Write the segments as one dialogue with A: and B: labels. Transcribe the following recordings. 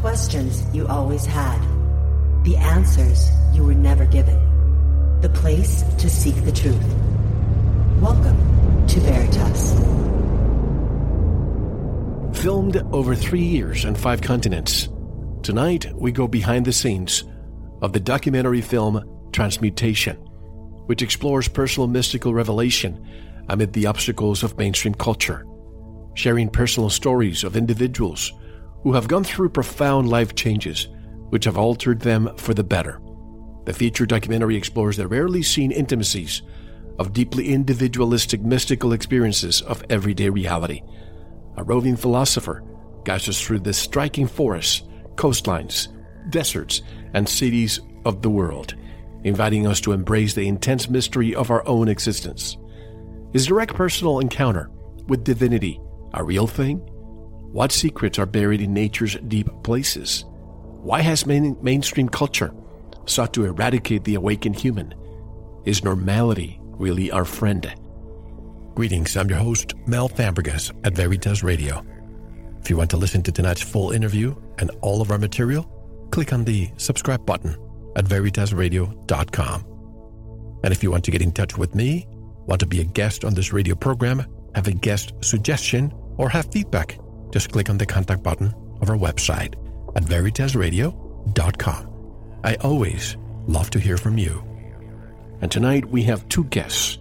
A: Questions you always had. The answers you were never given. The place to seek the truth. Welcome to Veritas.
B: Filmed over three years on five continents. Tonight, we go behind the scenes of the documentary film Transmutation, which explores personal mystical revelation amid the obstacles of mainstream culture, sharing personal stories of individuals who have gone through profound life changes which have altered them for the better. The feature documentary explores the rarely seen intimacies of deeply individualistic mystical experiences of everyday reality. A roving philosopher guides us through the striking forests, coastlines, deserts, and cities of the world, inviting us to embrace the intense mystery of our own existence. Is direct personal encounter with divinity a real thing? What secrets are buried in nature's deep places? Why has main, mainstream culture sought to eradicate the awakened human? Is normality really our friend? Greetings, I'm your host, Mel Fabregas at Veritas Radio. If you want to listen to tonight's full interview and all of our material, click on the subscribe button at veritasradio.com. And if you want to get in touch with me, want to be a guest on this radio program, have a guest suggestion, or have feedback, just click on the contact button of our website at veritasradio.com. I always love to hear from you. And tonight we have two guests.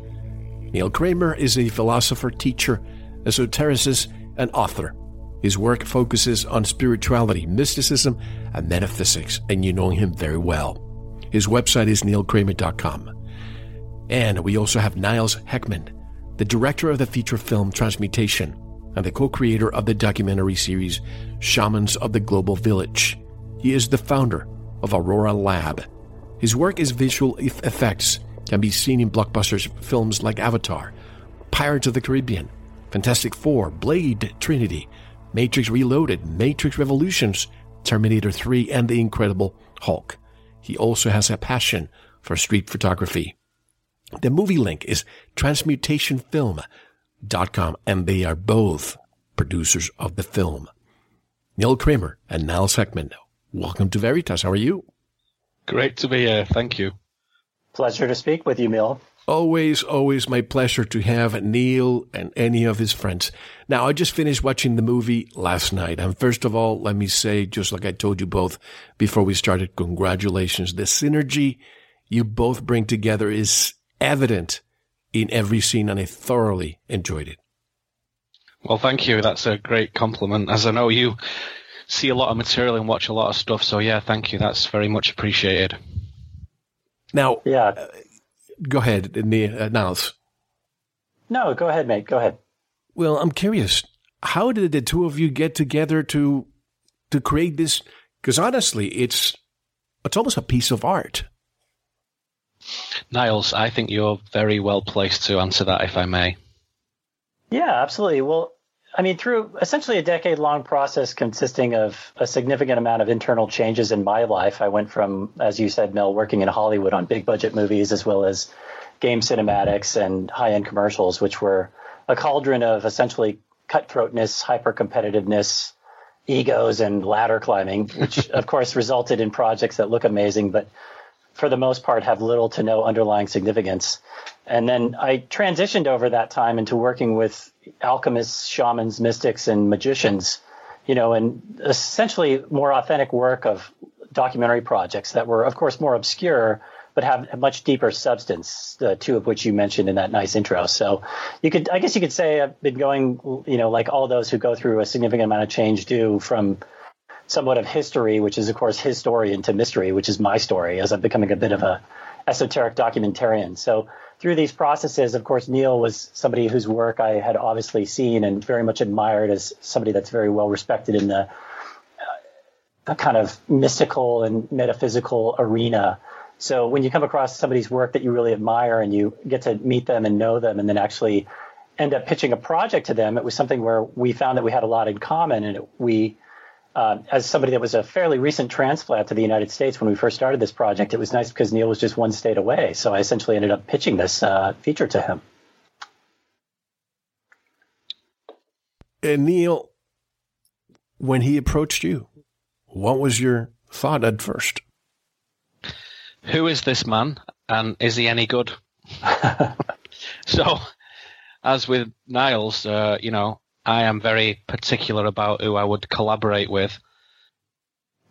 B: Neil Kramer is a philosopher, teacher, esotericist, and author. His work focuses on spirituality, mysticism, and metaphysics, and you know him very well. His website is neilkramer.com. And we also have Niles Heckman, the director of the feature film Transmutation, and the co-creator of the documentary series Shamans of the Global Village. He is the founder of Aurora Lab. His work as visual effects can be seen in blockbusters films like Avatar, Pirates of the Caribbean, Fantastic Four, Blade Trinity, Matrix Reloaded, Matrix Revolutions, Terminator 3, and The Incredible Hulk. He also has a passion for street photography. The movie link is transmutationfilm.com, and they are both producers of the film. Neil Kramer and Niles Heckman, welcome to Veritas. How are you?
C: Great to be here. Thank you.
D: Pleasure to speak with you, Neil.
B: Always, always my pleasure to have Neil and any of his friends. Now, I just finished watching the movie last night. And first of all, let me say, just like I told you both before we started, congratulations. The synergy you both bring together is evident in every scene, and I thoroughly enjoyed it.
C: Well, thank you. That's a great compliment, as I know you see a lot of material and watch a lot of stuff. So, yeah, thank you. That's very much appreciated.
B: Now,
D: yeah.
B: Uh, go ahead, uh, Niles.
D: No, go ahead, mate. Go ahead.
B: Well, I'm curious. How did the two of you get together to to create this? Because honestly, it's it's almost a piece of art.
C: Niles, I think you're very well placed to answer that, if I may.
D: Yeah, absolutely. Well, I mean, through essentially a decade long process consisting of a significant amount of internal changes in my life, I went from, as you said, Mel, working in Hollywood on big budget movies as well as game cinematics and high end commercials, which were a cauldron of essentially cutthroatness, hyper competitiveness, egos, and ladder climbing, which of course resulted in projects that look amazing, but for the most part have little to no underlying significance. And then I transitioned over that time into working with alchemists, shamans, mystics, and magicians, you know, and essentially more authentic work of documentary projects that were, of course, more obscure, but have a much deeper substance, the two of which you mentioned in that nice intro. So you could, I guess you could say I've been going, you know, like all those who go through a significant amount of change do from somewhat of history, which is of course his story, into mystery, which is my story, as I'm becoming a bit of a esoteric documentarian. So through these processes, of course, Neil was somebody whose work I had obviously seen and very much admired as somebody that's very well respected in the, uh, kind of mystical and metaphysical arena. So when you come across somebody's work that you really admire and you get to meet them and know them and then actually end up pitching a project to them, it was something where we found that we had a lot in common and it, we uh, as somebody that was a fairly recent transplant to the United States when we first started this project, it was nice because Neil was just one state away. So I essentially ended up pitching this uh, feature to him.
B: And Neil, when he approached you, what was your thought at first?
C: Who is this man, and is he any good? so, as with Niles, uh, you know, I am very particular about who I would collaborate with.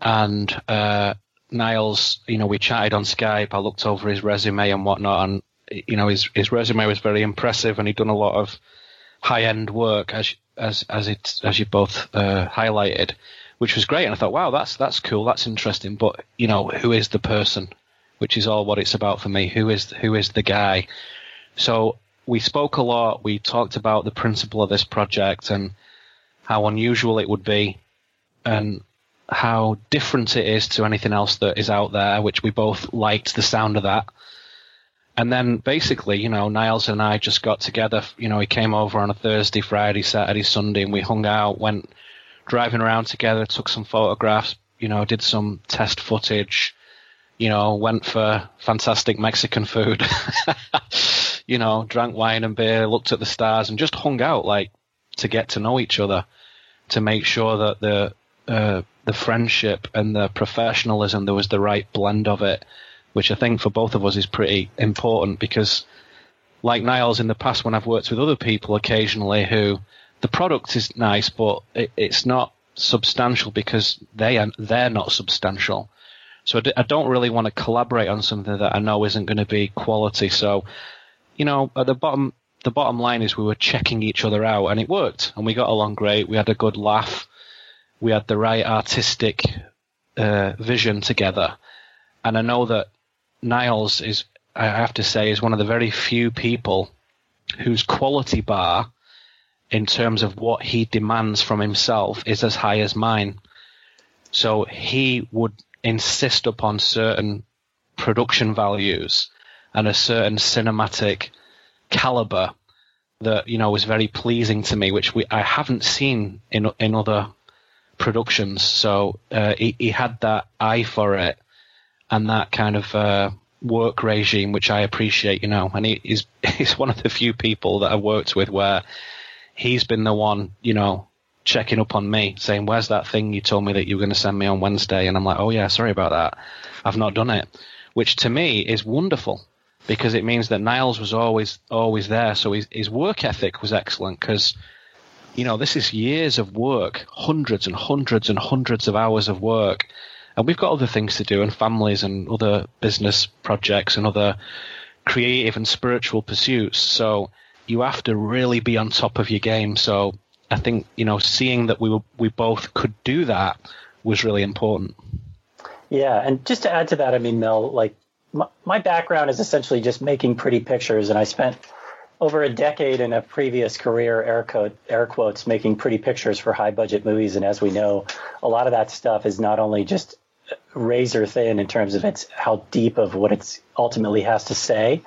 C: And uh, Niles, you know, we chatted on Skype. I looked over his resume and whatnot, and you know, his his resume was very impressive, and he'd done a lot of high end work, as as as it as you both uh, highlighted, which was great. And I thought, wow, that's that's cool, that's interesting. But you know, who is the person? Which is all what it's about for me. Who is who is the guy? So we spoke a lot. We talked about the principle of this project and how unusual it would be, and how different it is to anything else that is out there, which we both liked the sound of that. And then basically, you know, Niles and I just got together. You know, he came over on a Thursday, Friday, Saturday, Sunday, and we hung out, went driving around together, took some photographs, you know, did some test footage, you know, went for fantastic Mexican food, you know, drank wine and beer, looked at the stars, and just hung out like to get to know each other, to make sure that the uh, the friendship and the professionalism there was the right blend of it which I think for both of us is pretty important because, like Niles in the past, when I've worked with other people occasionally who the product is nice, but it, it's not substantial because they are they're not substantial. So I don't really want to collaborate on something that I know isn't going to be quality. So, you know, at the bottom, the bottom line is we were checking each other out, and it worked, and we got along great. We had a good laugh. We had the right artistic uh, vision together, and I know that Niles is, I have to say, is one of the very few people whose quality bar, in terms of what he demands from himself, is as high as mine. So he would insist upon certain production values and a certain cinematic caliber that you know was very pleasing to me, which we I haven't seen in in other productions. So uh, he, he had that eye for it, and that kind of uh, work regime, which I appreciate, you know, and he, he's he's one of the few people that I worked with where he's been the one, you know, checking up on me, saying, "Where's that thing you told me that you were going to send me on Wednesday?" And I'm like, "Oh yeah, sorry about that. I've not done it," which to me is wonderful because it means that Niles was always always there. So his his work ethic was excellent because. You know, this is years of work, hundreds and hundreds and hundreds of hours of work and we've got other things to do and families and other business projects and other creative and spiritual pursuits. So you have to really be on top of your game. So I think, you know, seeing that we were, we both could do that was really important.
D: Yeah. And just to add to that, I mean, Mel, like my, background is essentially just making pretty pictures. And I spent over a decade in a previous career, air, quote, air quotes, making pretty pictures for high budget movies. And as we know, a lot of that stuff is not only just razor thin in terms of its how deep of what it's ultimately has to say.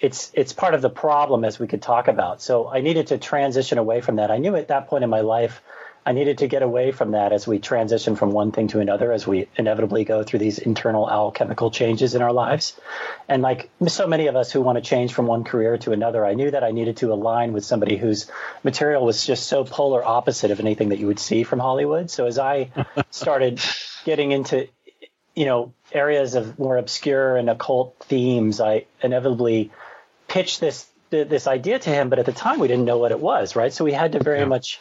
D: It's it's part of the problem as we could talk about. So I needed to transition away from that. I knew at that point in my life I needed to get away from that as we transition from one thing to another, as we inevitably go through these internal alchemical changes in our lives. And like so many of us who want to change from one career to another, I knew that I needed to align with somebody whose material was just so polar opposite of anything that you would see from Hollywood. So as I started getting into you know areas of more obscure and occult themes, I inevitably pitched this this idea to him. But at the time, we didn't know what it was, right? So we had to very yeah. much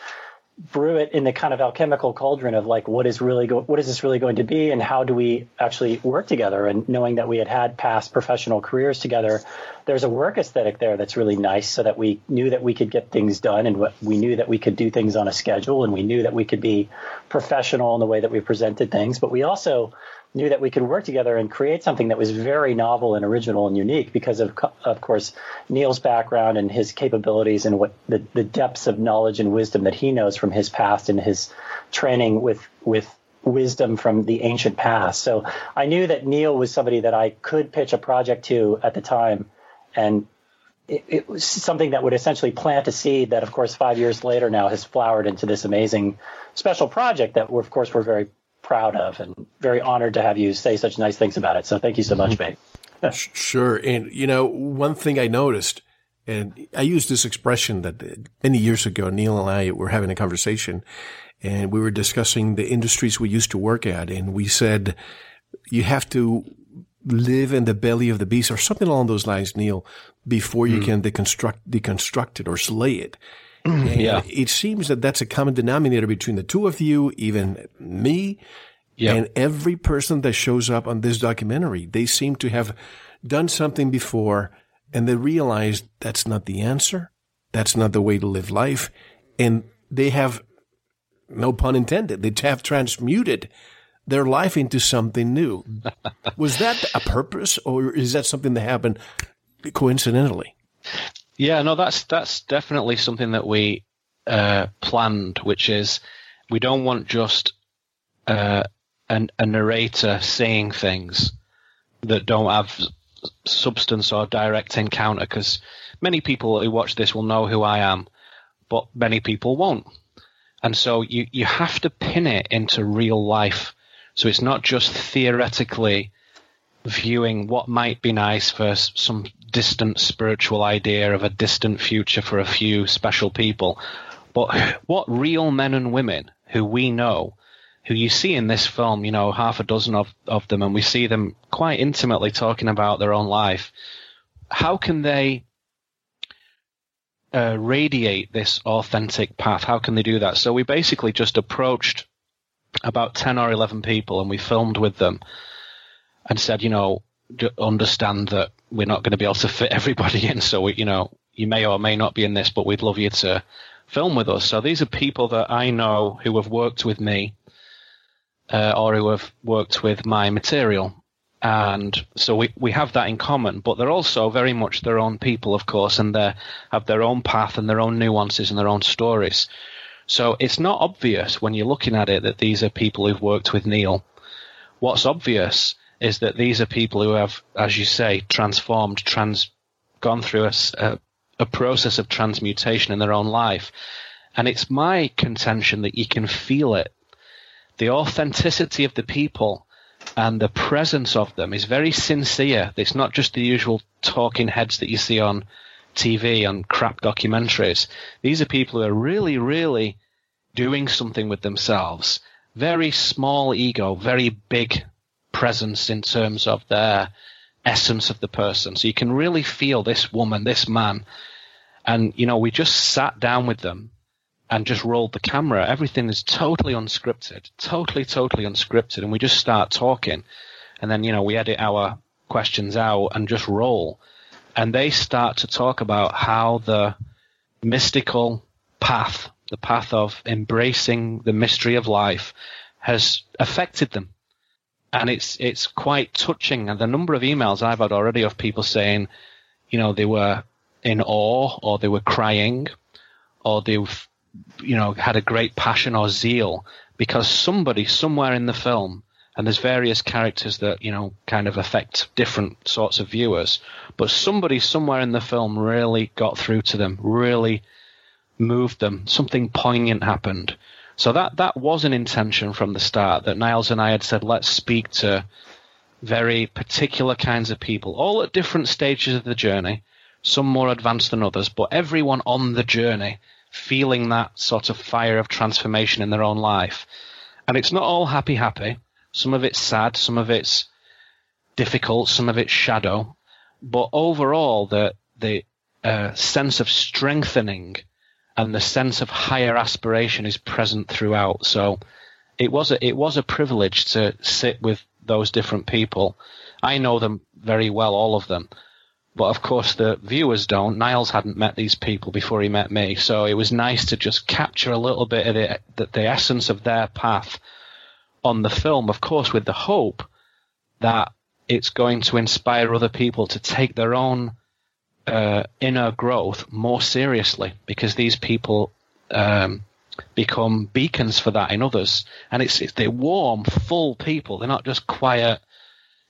D: brew it in the kind of alchemical cauldron of like what is really go- what is this really going to be and how do we actually work together? And knowing that we had had past professional careers together there's a work aesthetic there that's really nice so that we knew that we could get things done and we knew that we could do things on a schedule and we knew that we could be professional in the way that we presented things but we also knew that we could work together and create something that was very novel and original and unique because of of course Neil's background and his capabilities and what the, the depths of knowledge and wisdom that he knows from his past and his training with with wisdom from the ancient past. So I knew that Neil was somebody that I could pitch a project to at the time and it, it, was something that would essentially plant a seed that, of course, five years later now has flowered into this amazing special project that, we're, of course, we're very proud of and very honored to have you say such nice things about it. So thank you so much, mm-hmm. mate.
B: sure. And, you know, one thing I noticed, and I used this expression that many years ago, Neil and I were having a conversation, and we were discussing the industries we used to work at, and we said you have to live in the belly of the beast or something along those lines, Neil, before you mm. can deconstruct deconstruct it or slay it. yeah, it seems that that's a common denominator between the two of you, even me, yep. and every person that shows up on this documentary. They seem to have done something before, and they realize that's not the answer. That's not the way to live life, and they have no pun intended. They have transmuted their life into something new. Was that a purpose, or is that something that happened coincidentally?
C: Yeah, no, that's that's definitely something that we uh, planned, which is we don't want just uh, an, a narrator saying things that don't have substance or direct encounter, because many people who watch this will know who I am, but many people won't. And so you, you have to pin it into real life. So it's not just theoretically viewing what might be nice for some distant spiritual idea of a distant future for a few special people, but what real men and women who we know, who you see in this film, you know, half a dozen of, of them, and we see them quite intimately talking about their own life, how can they uh, radiate this authentic path? How can they do that? So we basically just approached about 10 or 11 people and we filmed with them and said, you know, understand that we're not going to be able to fit everybody in. So, we, you know, you may or may not be in this, but we'd love you to film with us. So these are people that I know who have worked with me uh, or who have worked with my material. And so we, we have that in common, but they're also very much their own people, of course, and they have their own path and their own nuances and their own stories. So it's not obvious when you're looking at it that these are people who've worked with Neil. What's obvious is that these are people who have, as you say, transformed, trans, gone through a, a, a process of transmutation in their own life. And it's my contention that you can feel it. The authenticity of the people and the presence of them is very sincere. It's not just the usual talking heads that you see on TV on crap documentaries. These are people who are really, really doing something with themselves. Very small ego, very big presence in terms of their essence of the person. So you can really feel this woman, this man. And, you know, we just sat down with them and just rolled the camera. Everything is totally unscripted, totally, totally unscripted. And we just start talking. And then, you know, we edit our questions out and just roll. And they start to talk about how the mystical path, the path of embracing the mystery of life, has affected them. And it's it's quite touching. And the number of emails I've had already of people saying, you know, they were in awe or they were crying or they've you know, had a great passion or zeal because somebody somewhere in the film, and there's various characters that, you know, kind of affect different sorts of viewers, but somebody somewhere in the film really got through to them, really moved them. Something poignant happened. So that, that was an intention from the start that Niles and I had said, let's speak to very particular kinds of people, all at different stages of the journey, some more advanced than others, but everyone on the journey feeling that sort of fire of transformation in their own life. And it's not all happy, happy. Some of it's sad, some of it's difficult, some of it's shadow. But overall, the, the uh, sense of strengthening and the sense of higher aspiration is present throughout. So it was a, it was a privilege to sit with those different people. I know them very well, all of them. But of course, the viewers don't. Niles hadn't met these people before he met me, so it was nice to just capture a little bit of the, the, the essence of their path on the film. Of course, with the hope that it's going to inspire other people to take their own uh, inner growth more seriously, because these people um, become beacons for that in others, and it's, it's they're warm, full people. They're not just quiet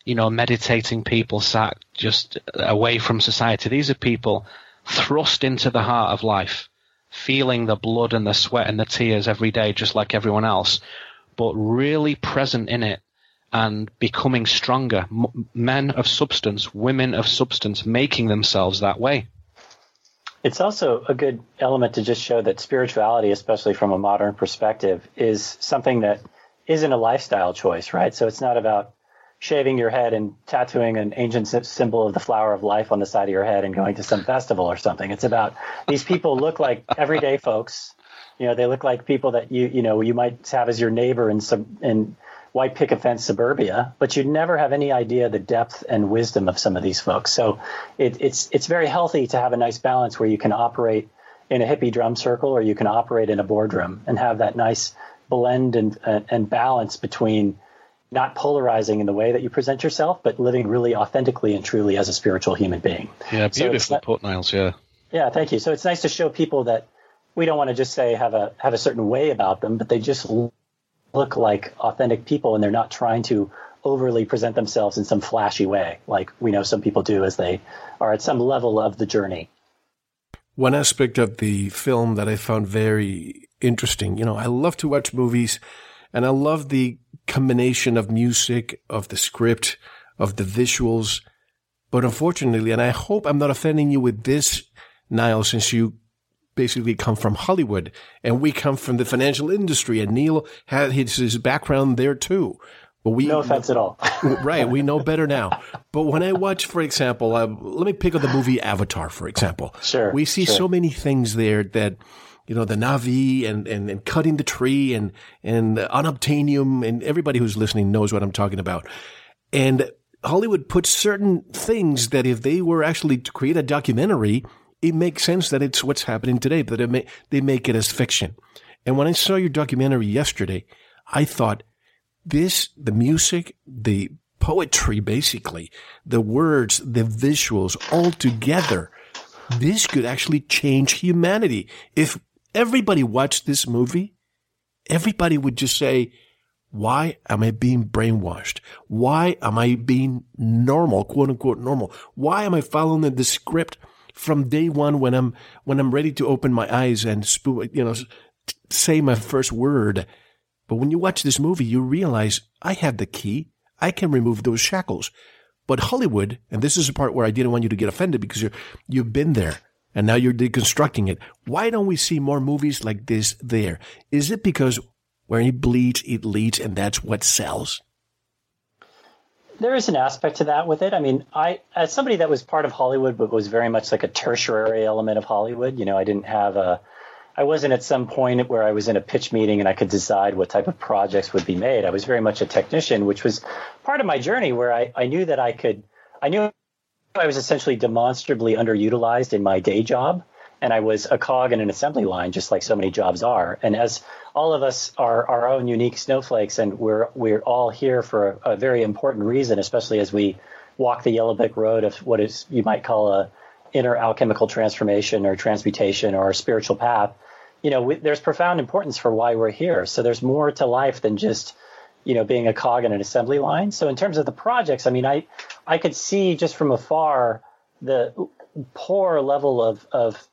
C: you know, meditating people sat just away from society. These are people thrust into the heart of life, feeling the blood and the sweat and the tears every day, just like everyone else, but really present in it and becoming stronger. Men of substance, women of substance, making themselves that way.
D: It's also a good element to just show that spirituality, especially from a modern perspective, is something that isn't a lifestyle choice, right? So it's not about shaving your head and tattooing an ancient symbol of the flower of life on the side of your head and going to some festival or something. It's about these people look like everyday folks. You know, they look like people that you you know you might have as your neighbor in some in white picket fence suburbia, but you'd never have any idea the depth and wisdom of some of these folks. So it, it's it's very healthy to have a nice balance where you can operate in a hippie drum circle or you can operate in a boardroom and have that nice blend and and balance between not polarizing in the way that you present yourself, but living really authentically and truly as a spiritual human being.
C: Yeah, beautiful so put, Niles. Yeah.
D: Yeah, thank you. So it's nice to show people that we don't want to just say have a have a certain way about them, but they just look like authentic people, and they're not trying to overly present themselves in some flashy way, like we know some people do as they are at some level of the journey.
B: One aspect of the film that I found very interesting, you know, I love to watch movies and I love the combination of music, of the script, of the visuals. But unfortunately, and I hope I'm not offending you with this, Niles, since you basically come from Hollywood and we come from the financial industry and Neil had his, his background there too.
D: But we, no offense at all.
B: right. We know better now. But when I watch, for example, uh, let me pick up the movie Avatar, for example.
D: Sure.
B: We see
D: sure.
B: so many things there that you know, the Na'vi and, and, and cutting the tree and, and unobtainium and everybody who's listening knows what I'm talking about. And Hollywood puts certain things that if they were actually to create a documentary, it makes sense that it's what's happening today, but may, they make it as fiction. And when I saw your documentary yesterday, I thought this, the music, the poetry, basically, the words, the visuals all together, this could actually change humanity. If everybody watched this movie, everybody would just say, why am I being brainwashed? Why am I being normal, quote unquote normal? Why am I following the script from day one when I'm, when I'm ready to open my eyes and you know, say my first word? But when you watch this movie, you realize I have the key. I can remove those shackles. But Hollywood, and this is the part where I didn't want you to get offended because you're, you've been there and now you're deconstructing it. Why don't we see more movies like this there? Is it because where it bleeds, it leads, and that's what sells?
D: There is an aspect to that with it. I mean, I as somebody that was part of Hollywood, but was very much like a tertiary element of Hollywood. You know, I didn't have a, I wasn't at some point where I was in a pitch meeting and I could decide what type of projects would be made. I was very much a technician, which was part of my journey where I, I knew that I could, I knew I was essentially demonstrably underutilized in my day job, and I was a cog in an assembly line, just like so many jobs are. And as all of us are our own unique snowflakes, and we're we're all here for a, a very important reason, especially as we walk the yellow brick road of what is you might call a inner alchemical transformation or transmutation or a spiritual path. You know, we, there's profound importance for why we're here. So there's more to life than just you know, being a cog in an assembly line. So in terms of the projects, I mean, I I could see just from afar the poor level of of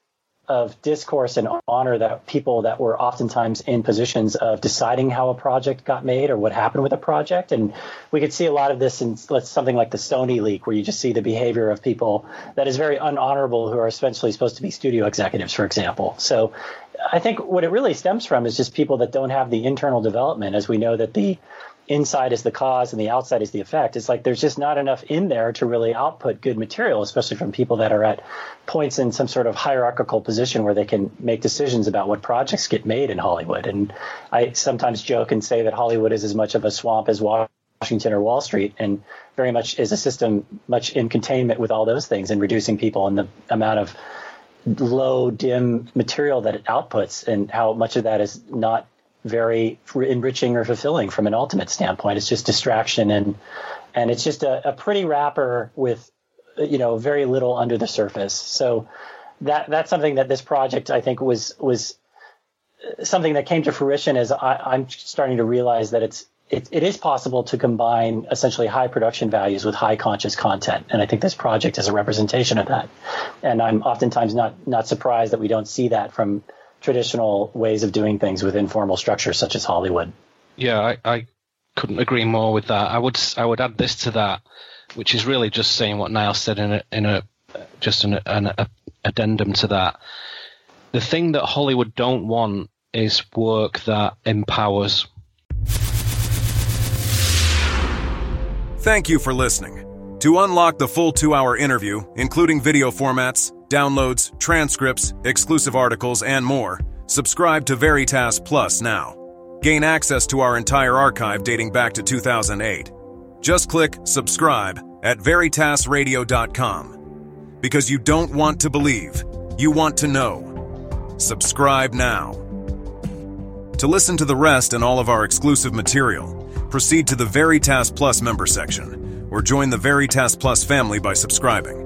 D: of discourse and honor that people that were oftentimes in positions of deciding how a project got made or what happened with a project. And we could see a lot of this in something like the Sony leak, where you just see the behavior of people that is very unhonorable who are essentially supposed to be studio executives, for example. So I think what it really stems from is just people that don't have the internal development, as we know that the inside is the cause and the outside is the effect. It's like there's just not enough in there to really output good material, especially from people that are at points in some sort of hierarchical position where they can make decisions about what projects get made in Hollywood. And I sometimes joke and say that Hollywood is as much of a swamp as Washington or Wall Street, and very much is a system much in containment with all those things and reducing people and the amount of low dim material that it outputs and how much of that is not very enriching or fulfilling from an ultimate standpoint. It's just distraction and and it's just a, a pretty wrapper with you know very little under the surface. So that that's something that this project I think was was uh, something that came to fruition as I, am starting to realize that it's it, it is possible to combine essentially high production values with high conscious content, and I think this project is a representation of that. And I'm oftentimes not not surprised that we don't see that from traditional ways of doing things within formal structures such as Hollywood.
C: Yeah, I, I couldn't agree more with that. I would I would add this to that, which is really just saying what Niles said in a in a just an, an a, addendum to that. The thing that Hollywood don't want is work that empowers.
E: Thank you for listening. To unlock the full two hour interview, including video formats, downloads, transcripts, exclusive articles, and more, subscribe to Veritas Plus now. Gain access to our entire archive dating back to 2008. Just click subscribe at veritasradio.com. Because you don't want to believe, you want to know. Subscribe now. To listen to the rest and all of our exclusive material, proceed to the Veritas Plus member section or join the Veritas Plus family by subscribing.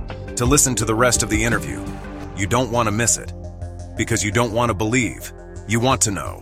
E: to listen to the rest of the interview. You don't want to miss it. Because you don't want to believe, you want to know.